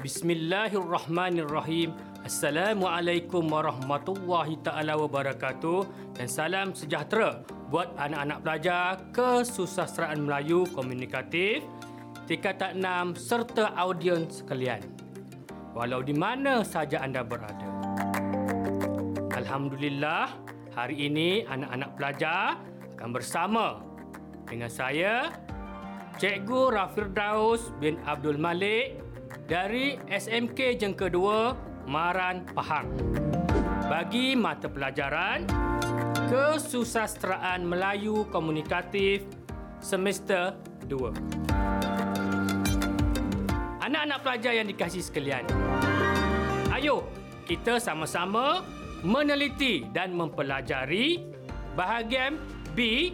Bismillahirrahmanirrahim. Assalamualaikum warahmatullahi taala wabarakatuh dan salam sejahtera buat anak-anak pelajar kesusasteraan Melayu komunikatif tingkatan 6 serta audiens sekalian. Walau di mana saja anda berada. Alhamdulillah, hari ini anak-anak pelajar akan bersama dengan saya Cikgu Rafirdaus bin Abdul Malik dari SMK Jengka 2 Maran Pahang. Bagi mata pelajaran Kesusasteraan Melayu Komunikatif semester 2. Anak-anak pelajar yang dikasihi sekalian, ayo kita sama-sama meneliti dan mempelajari bahagian B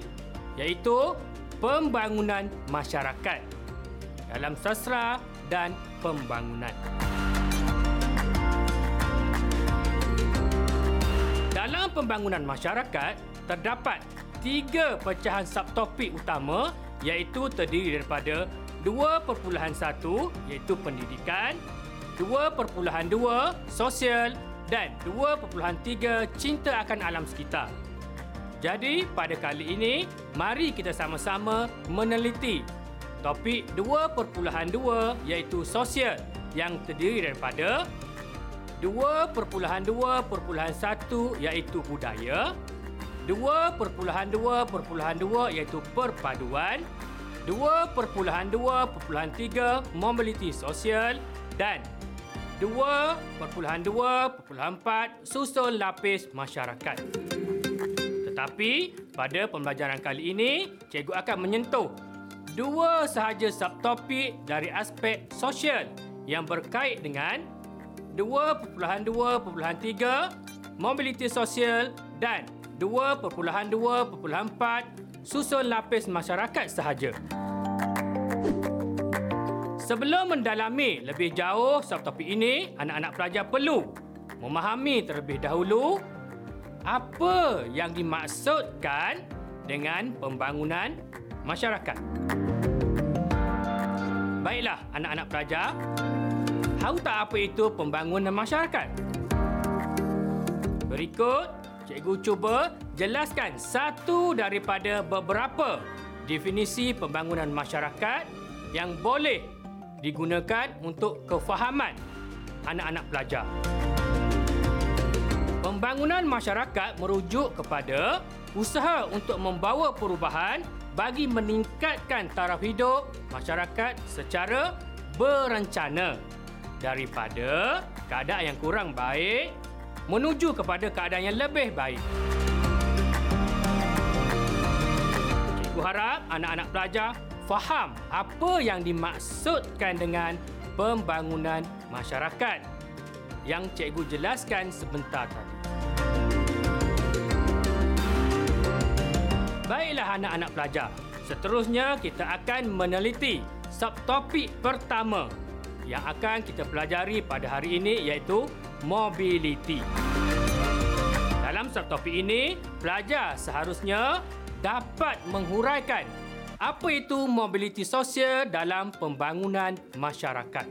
iaitu pembangunan masyarakat. Dalam sastra dan pembangunan. Dalam pembangunan masyarakat, terdapat tiga pecahan subtopik utama iaitu terdiri daripada 2.1 iaitu pendidikan, 2.2 sosial dan 2.3 cinta akan alam sekitar. Jadi pada kali ini, mari kita sama-sama meneliti Topik 2.2 iaitu sosial yang terdiri daripada 2.2.1 iaitu budaya, 2.2.2 iaitu perpaduan, 2.2.3 mobiliti sosial dan 2.2.4 susun lapis masyarakat. Tetapi pada pembelajaran kali ini, cikgu akan menyentuh dua sahaja subtopik dari aspek sosial yang berkait dengan 2.2.3 mobiliti sosial dan 2.2.4 susun lapis masyarakat sahaja. Sebelum mendalami lebih jauh subtopik ini, anak-anak pelajar perlu memahami terlebih dahulu apa yang dimaksudkan dengan pembangunan masyarakat. Baiklah anak-anak pelajar, tahu tak apa itu pembangunan masyarakat? Berikut, cikgu cuba jelaskan satu daripada beberapa definisi pembangunan masyarakat yang boleh digunakan untuk kefahaman anak-anak pelajar. Pembangunan masyarakat merujuk kepada usaha untuk membawa perubahan bagi meningkatkan taraf hidup masyarakat secara berencana daripada keadaan yang kurang baik menuju kepada keadaan yang lebih baik. Cikgu harap anak-anak pelajar faham apa yang dimaksudkan dengan pembangunan masyarakat yang cikgu jelaskan sebentar tadi. Baiklah anak-anak pelajar. Seterusnya kita akan meneliti subtopik pertama yang akan kita pelajari pada hari ini iaitu mobiliti. Dalam subtopik ini, pelajar seharusnya dapat menghuraikan apa itu mobiliti sosial dalam pembangunan masyarakat.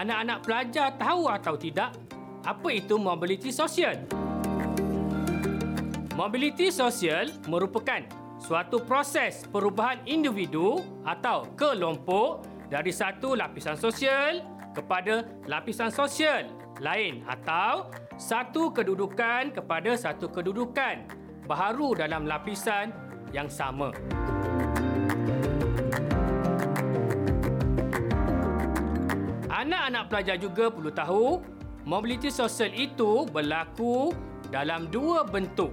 Anak-anak pelajar tahu atau tidak apa itu mobiliti sosial? Mobiliti sosial merupakan suatu proses perubahan individu atau kelompok dari satu lapisan sosial kepada lapisan sosial lain atau satu kedudukan kepada satu kedudukan baharu dalam lapisan yang sama. Anak-anak pelajar juga perlu tahu Mobiliti sosial itu berlaku dalam dua bentuk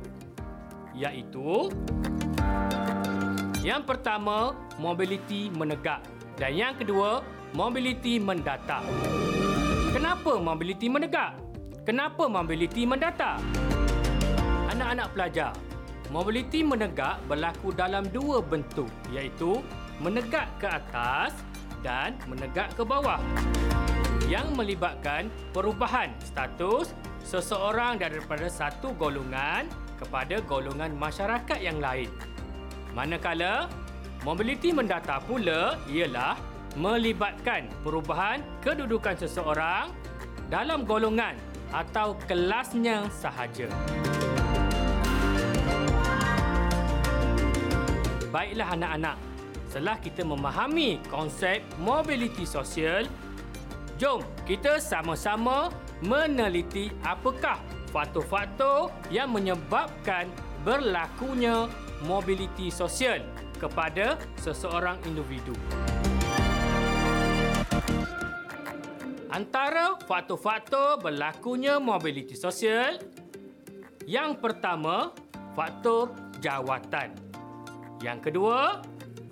iaitu yang pertama mobiliti menegak dan yang kedua mobiliti mendatar. Kenapa mobiliti menegak? Kenapa mobiliti mendatar? Anak-anak pelajar, mobiliti menegak berlaku dalam dua bentuk iaitu menegak ke atas dan menegak ke bawah yang melibatkan perubahan status seseorang daripada satu golongan kepada golongan masyarakat yang lain. Manakala Mobiliti mendata pula ialah melibatkan perubahan kedudukan seseorang dalam golongan atau kelasnya sahaja. Baiklah anak-anak, setelah kita memahami konsep mobiliti sosial, jom kita sama-sama meneliti apakah faktor-faktor yang menyebabkan berlakunya mobiliti sosial kepada seseorang individu. Antara faktor-faktor berlakunya mobiliti sosial, yang pertama, faktor jawatan. Yang kedua,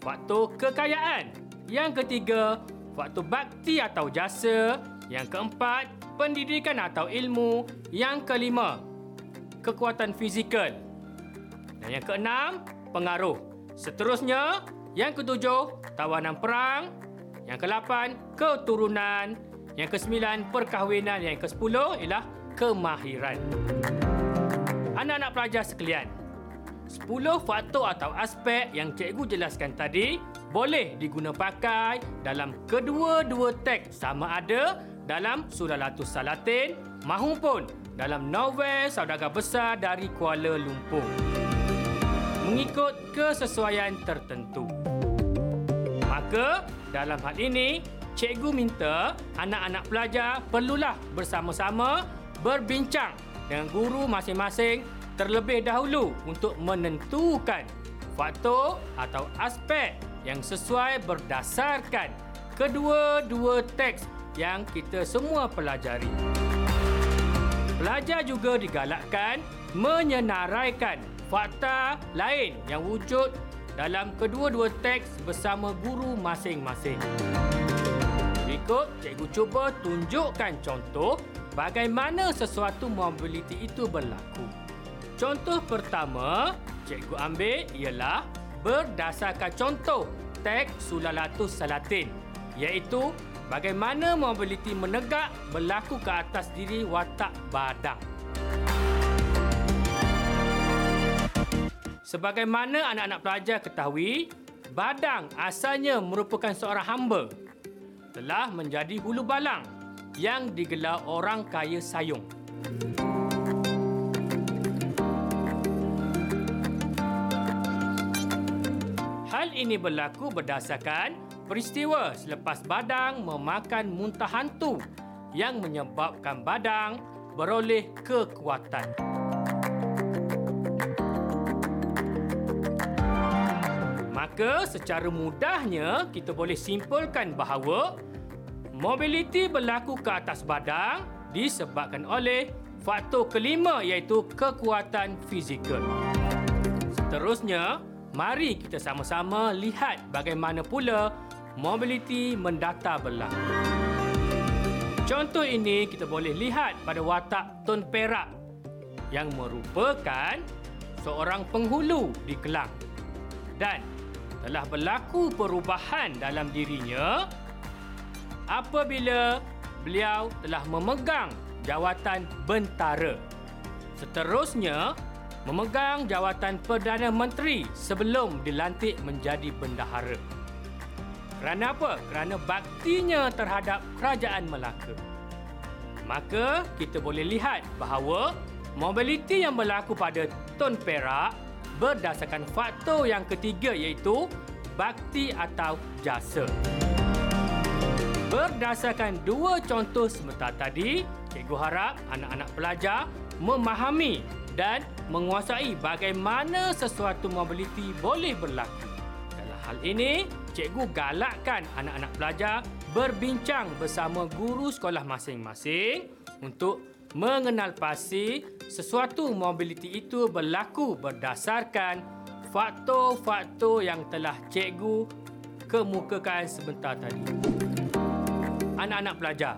faktor kekayaan. Yang ketiga, faktor bakti atau jasa. Yang keempat, pendidikan atau ilmu. Yang kelima, kekuatan fizikal. Dan yang keenam, pengaruh. Seterusnya, yang ketujuh, tawanan perang. Yang kelapan, keturunan. Yang kesembilan, perkahwinan. Yang kesepuluh ialah kemahiran. Anak-anak pelajar sekalian, 10 faktor atau aspek yang cikgu jelaskan tadi boleh diguna pakai dalam kedua-dua teks sama ada dalam Surah Latus Salatin mahupun dalam novel Saudagar Besar dari Kuala Lumpur. Mengikut kesesuaian tertentu. Maka dalam hal ini, cikgu minta anak-anak pelajar perlulah bersama-sama berbincang dengan guru masing-masing terlebih dahulu untuk menentukan faktor atau aspek yang sesuai berdasarkan kedua-dua teks yang kita semua pelajari. Pelajar juga digalakkan menyenaraikan fakta lain yang wujud dalam kedua-dua teks bersama guru masing-masing. Berikut, cikgu cuba tunjukkan contoh bagaimana sesuatu mobiliti itu berlaku. Contoh pertama, cikgu ambil ialah berdasarkan contoh teks Sulalatus Salatin iaitu bagaimana mobiliti menegak berlaku ke atas diri watak badang. Sebagaimana anak-anak pelajar ketahui, badang asalnya merupakan seorang hamba telah menjadi hulu balang yang digelar orang kaya sayung. Hal ini berlaku berdasarkan peristiwa selepas badang memakan muntah hantu yang menyebabkan badang beroleh kekuatan. Maka secara mudahnya kita boleh simpulkan bahawa mobiliti berlaku ke atas badang disebabkan oleh faktor kelima iaitu kekuatan fizikal. Seterusnya, Mari kita sama-sama lihat bagaimana pula mobiliti mendata berlaku. Contoh ini kita boleh lihat pada watak Tun Perak yang merupakan seorang penghulu di Kelang. Dan telah berlaku perubahan dalam dirinya apabila beliau telah memegang jawatan bentara. Seterusnya, memegang jawatan Perdana Menteri sebelum dilantik menjadi bendahara. Kerana apa? Kerana baktinya terhadap Kerajaan Melaka. Maka kita boleh lihat bahawa mobiliti yang berlaku pada Tun Perak berdasarkan faktor yang ketiga iaitu bakti atau jasa. Berdasarkan dua contoh sebentar tadi, cikgu harap anak-anak pelajar memahami dan menguasai bagaimana sesuatu mobiliti boleh berlaku. Dalam hal ini, cikgu galakkan anak-anak pelajar berbincang bersama guru sekolah masing-masing untuk mengenal pasti sesuatu mobiliti itu berlaku berdasarkan faktor-faktor yang telah cikgu kemukakan sebentar tadi. Anak-anak pelajar,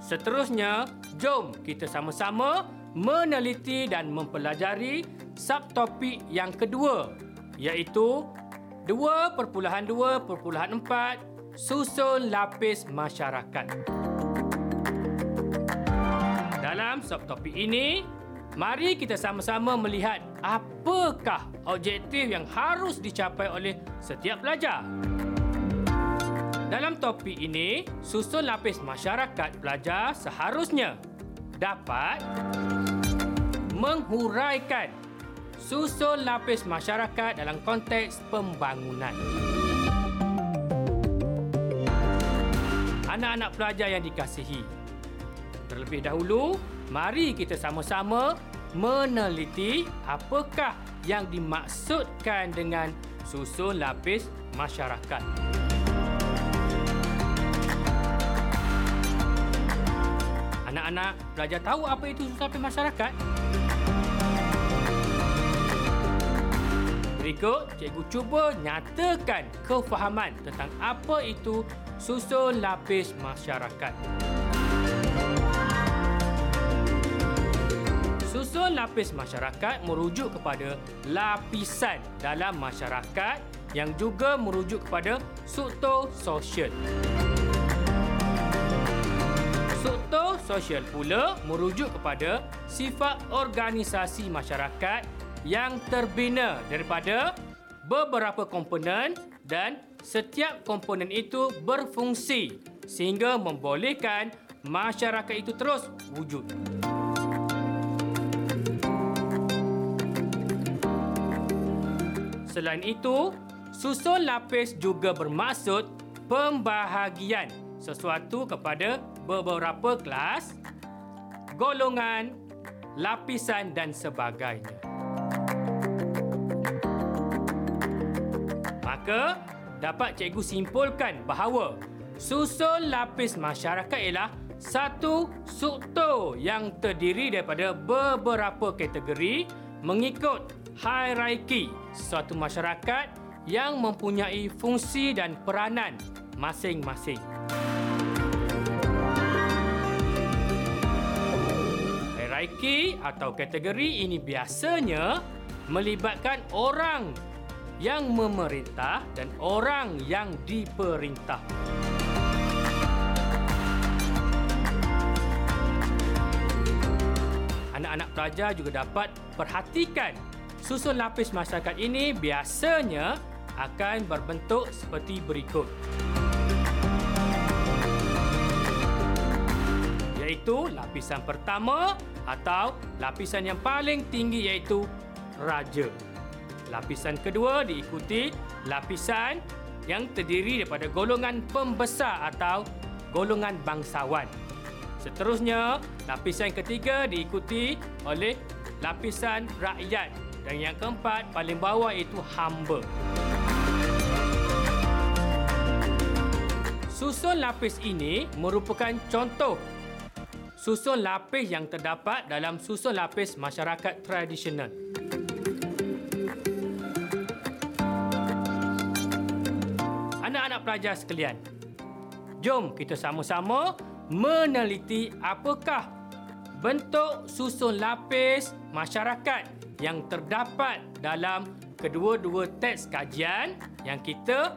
seterusnya jom kita sama-sama meneliti dan mempelajari subtopik yang kedua iaitu 2.2.4 susun lapis masyarakat. Dalam subtopik ini, mari kita sama-sama melihat apakah objektif yang harus dicapai oleh setiap pelajar. Dalam topik ini, susun lapis masyarakat pelajar seharusnya dapat menghuraikan susun lapis masyarakat dalam konteks pembangunan. Anak-anak pelajar yang dikasihi, terlebih dahulu, mari kita sama-sama meneliti apakah yang dimaksudkan dengan susun lapis masyarakat. Anak-anak pelajar tahu apa itu lapis masyarakat? Berikut, cikgu cuba nyatakan kefahaman tentang apa itu susun lapis masyarakat. Susun lapis masyarakat merujuk kepada lapisan dalam masyarakat yang juga merujuk kepada struktur sosial. Struktur sosial pula merujuk kepada sifat organisasi masyarakat yang terbina daripada beberapa komponen dan setiap komponen itu berfungsi sehingga membolehkan masyarakat itu terus wujud. Selain itu, susun lapis juga bermaksud pembahagian sesuatu kepada beberapa kelas, golongan, lapisan dan sebagainya. Maka, dapat cikgu simpulkan bahawa susun lapis masyarakat ialah satu struktur yang terdiri daripada beberapa kategori mengikut hierarki suatu masyarakat yang mempunyai fungsi dan peranan masing-masing. Hierarki atau kategori ini biasanya melibatkan orang yang memerintah dan orang yang diperintah. Anak-anak pelajar juga dapat perhatikan susun lapis masyarakat ini biasanya akan berbentuk seperti berikut. Iaitu lapisan pertama atau lapisan yang paling tinggi iaitu raja. Lapisan kedua diikuti lapisan yang terdiri daripada golongan pembesar atau golongan bangsawan. Seterusnya, lapisan ketiga diikuti oleh lapisan rakyat dan yang keempat paling bawah itu hamba. Susun lapis ini merupakan contoh susun lapis yang terdapat dalam susun lapis masyarakat tradisional. anak-anak pelajar sekalian. Jom kita sama-sama meneliti apakah bentuk susun lapis masyarakat yang terdapat dalam kedua-dua teks kajian yang kita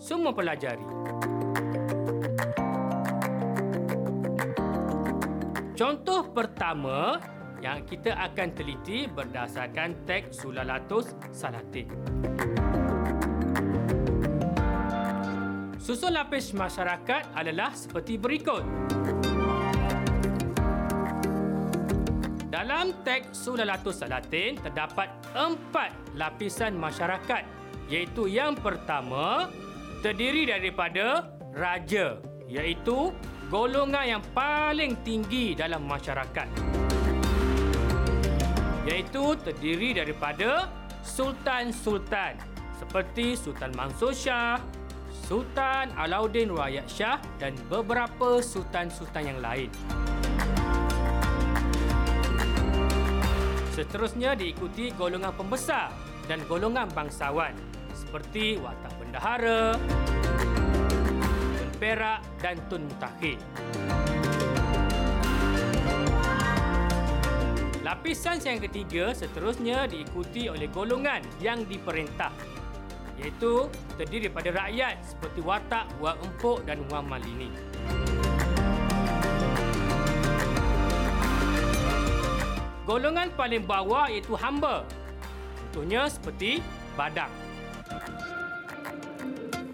semua pelajari. Contoh pertama yang kita akan teliti berdasarkan teks Sulalatus Salatin. Susun lapis masyarakat adalah seperti berikut. Dalam teks Sulalatus Salatin terdapat empat lapisan masyarakat iaitu yang pertama terdiri daripada raja iaitu golongan yang paling tinggi dalam masyarakat iaitu terdiri daripada sultan-sultan seperti Sultan Mansur Shah, Sultan Alauddin Rayat Shah dan beberapa sultan-sultan yang lain. Seterusnya diikuti golongan pembesar dan golongan bangsawan seperti watak bendahara, perak dan tun mutakhir. Lapisan yang ketiga seterusnya diikuti oleh golongan yang diperintah iaitu terdiri daripada rakyat seperti watak, wang empuk dan wang malini. golongan paling bawah iaitu hamba. Contohnya seperti badak.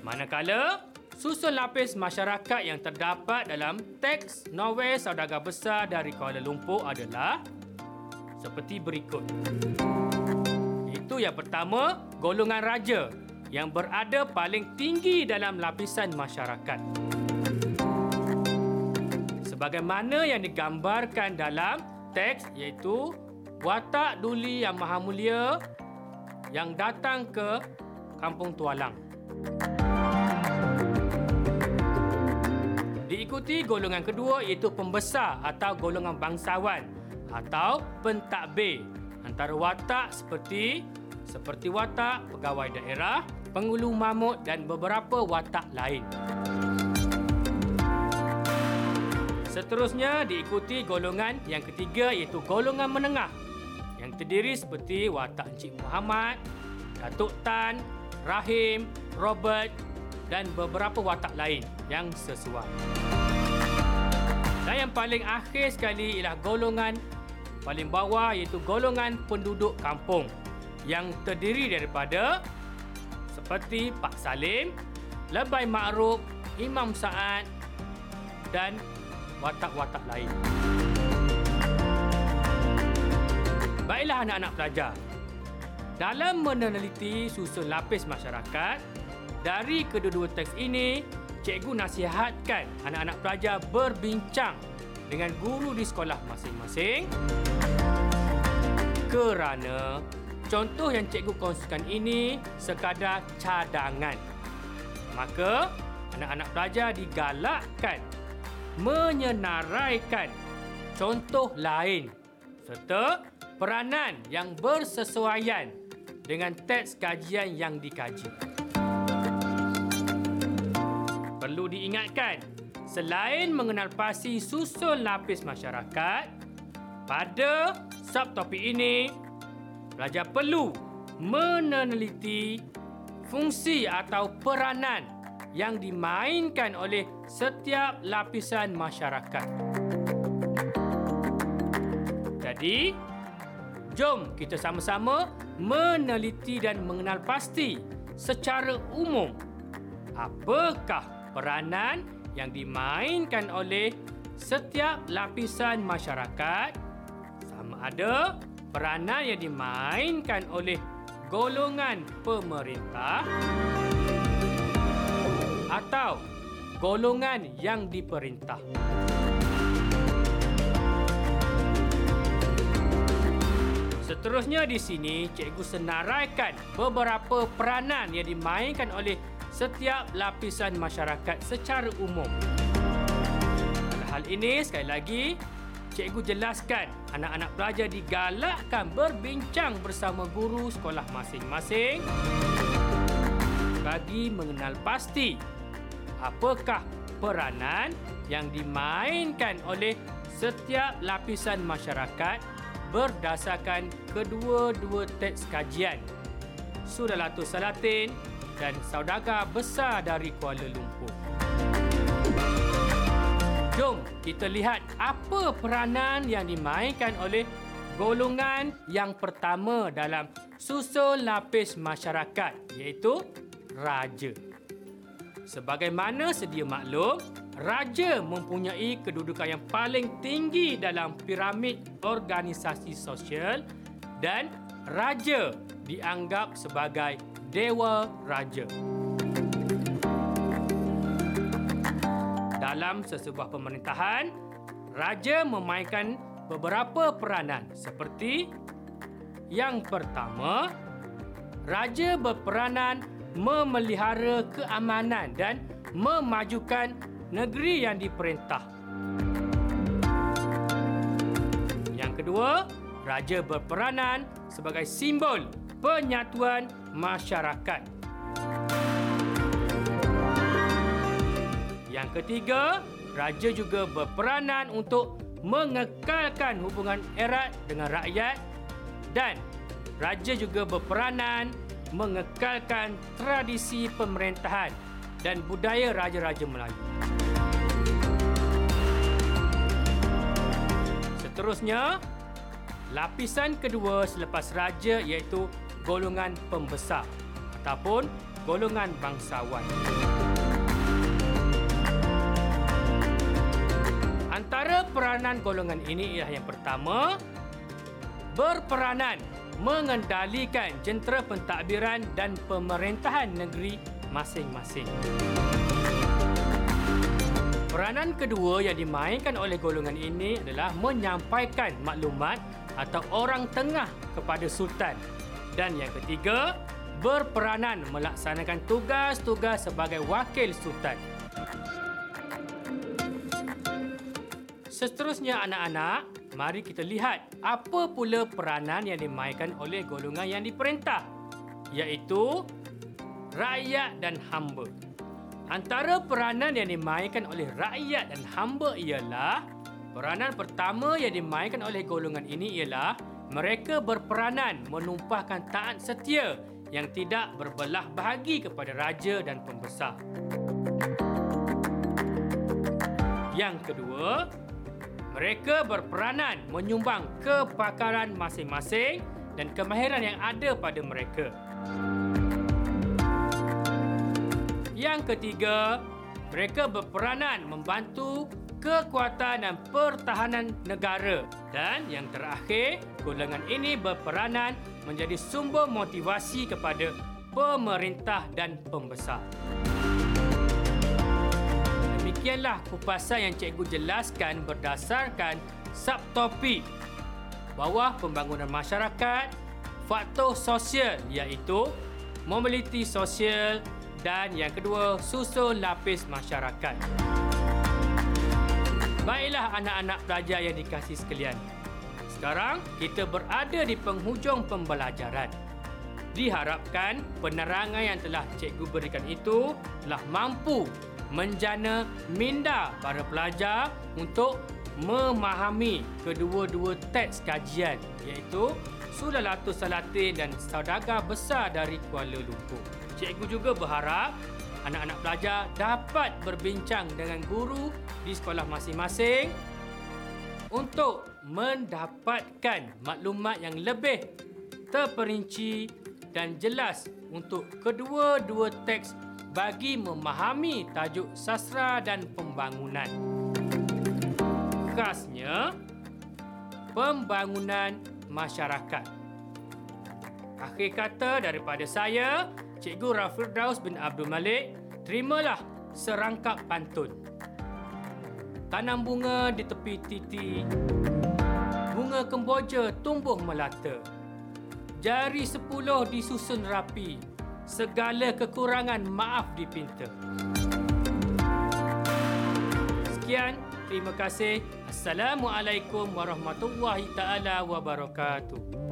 Manakala susun lapis masyarakat yang terdapat dalam teks novel saudagar besar dari Kuala Lumpur adalah seperti berikut. Itu yang pertama, golongan raja yang berada paling tinggi dalam lapisan masyarakat. Sebagaimana yang digambarkan dalam teks iaitu watak duli yang maha mulia yang datang ke Kampung Tualang. Diikuti golongan kedua iaitu pembesar atau golongan bangsawan atau pentadbir antara watak seperti seperti watak pegawai daerah, pengulu mamut dan beberapa watak lain. Seterusnya diikuti golongan yang ketiga iaitu golongan menengah yang terdiri seperti watak Encik Muhammad, Datuk Tan, Rahim, Robert dan beberapa watak lain yang sesuai. Dan yang paling akhir sekali ialah golongan paling bawah iaitu golongan penduduk kampung yang terdiri daripada seperti Pak Salim, Lebai Ma'ruf, Imam Sa'ad dan watak-watak lain. Baiklah anak-anak pelajar. Dalam meneliti susun lapis masyarakat, dari kedua-dua teks ini, cikgu nasihatkan anak-anak pelajar berbincang dengan guru di sekolah masing-masing kerana Contoh yang cikgu kongsikan ini sekadar cadangan. Maka, anak-anak pelajar digalakkan menyenaraikan contoh lain serta peranan yang bersesuaian dengan teks kajian yang dikaji. Diingatkan, selain mengenal pasti susun lapis masyarakat, pada subtopik ini pelajar perlu meneliti fungsi atau peranan yang dimainkan oleh setiap lapisan masyarakat. Jadi, jom kita sama-sama meneliti dan mengenal pasti secara umum apakah peranan yang dimainkan oleh setiap lapisan masyarakat sama ada peranan yang dimainkan oleh golongan pemerintah atau golongan yang diperintah. Seterusnya di sini, cikgu senaraikan beberapa peranan yang dimainkan oleh setiap lapisan masyarakat secara umum. Pada hal ini, sekali lagi, cikgu jelaskan anak-anak pelajar digalakkan berbincang bersama guru sekolah masing-masing bagi mengenal pasti apakah peranan yang dimainkan oleh setiap lapisan masyarakat berdasarkan kedua-dua teks kajian Surah Latul Salatin dan Saudagar Besar dari Kuala Lumpur. Jom kita lihat apa peranan yang dimainkan oleh golongan yang pertama dalam susun lapis masyarakat iaitu raja. Sebagaimana sedia maklum, raja mempunyai kedudukan yang paling tinggi dalam piramid organisasi sosial dan raja dianggap sebagai dewa raja. Dalam sesebuah pemerintahan, raja memainkan beberapa peranan seperti yang pertama, raja berperanan memelihara keamanan dan memajukan negeri yang diperintah. Yang kedua, raja berperanan sebagai simbol penyatuan masyarakat. Yang ketiga, raja juga berperanan untuk mengekalkan hubungan erat dengan rakyat dan raja juga berperanan mengekalkan tradisi pemerintahan dan budaya raja-raja Melayu. Seterusnya, Lapisan kedua selepas raja iaitu golongan pembesar ataupun golongan bangsawan. Antara peranan golongan ini ialah yang pertama, berperanan mengendalikan jentera pentadbiran dan pemerintahan negeri masing-masing. Peranan kedua yang dimainkan oleh golongan ini adalah menyampaikan maklumat atau orang tengah kepada sultan. Dan yang ketiga, berperanan melaksanakan tugas-tugas sebagai wakil sultan. Seterusnya anak-anak, mari kita lihat apa pula peranan yang dimainkan oleh golongan yang diperintah, iaitu rakyat dan hamba. Antara peranan yang dimainkan oleh rakyat dan hamba ialah peranan pertama yang dimainkan oleh golongan ini ialah mereka berperanan menumpahkan taat setia yang tidak berbelah bahagi kepada raja dan pembesar. Yang kedua, mereka berperanan menyumbang kepakaran masing-masing dan kemahiran yang ada pada mereka. Yang ketiga, mereka berperanan membantu kekuatan dan pertahanan negara. Dan yang terakhir, golongan ini berperanan menjadi sumber motivasi kepada pemerintah dan pembesar. Demikianlah kupasan yang cikgu jelaskan berdasarkan subtopik bawah pembangunan masyarakat, faktor sosial iaitu mobiliti sosial, dan yang kedua, susun lapis masyarakat. Baiklah anak-anak pelajar yang dikasih sekalian. Sekarang kita berada di penghujung pembelajaran. Diharapkan penerangan yang telah cikgu berikan itu telah mampu menjana minda para pelajar untuk memahami kedua-dua teks kajian iaitu Sulalatul Salatin dan Saudagar Besar dari Kuala Lumpur cikgu juga berharap anak-anak pelajar dapat berbincang dengan guru di sekolah masing-masing untuk mendapatkan maklumat yang lebih terperinci dan jelas untuk kedua-dua teks bagi memahami tajuk sastra dan pembangunan. Khasnya, pembangunan masyarakat. Akhir kata daripada saya, Cikgu Rafirdaus bin Abdul Malik, terimalah serangkap pantun. Tanam bunga di tepi titi. Bunga kemboja tumbuh melata. Jari sepuluh disusun rapi. Segala kekurangan maaf dipinta. Sekian, terima kasih. Assalamualaikum warahmatullahi taala wabarakatuh.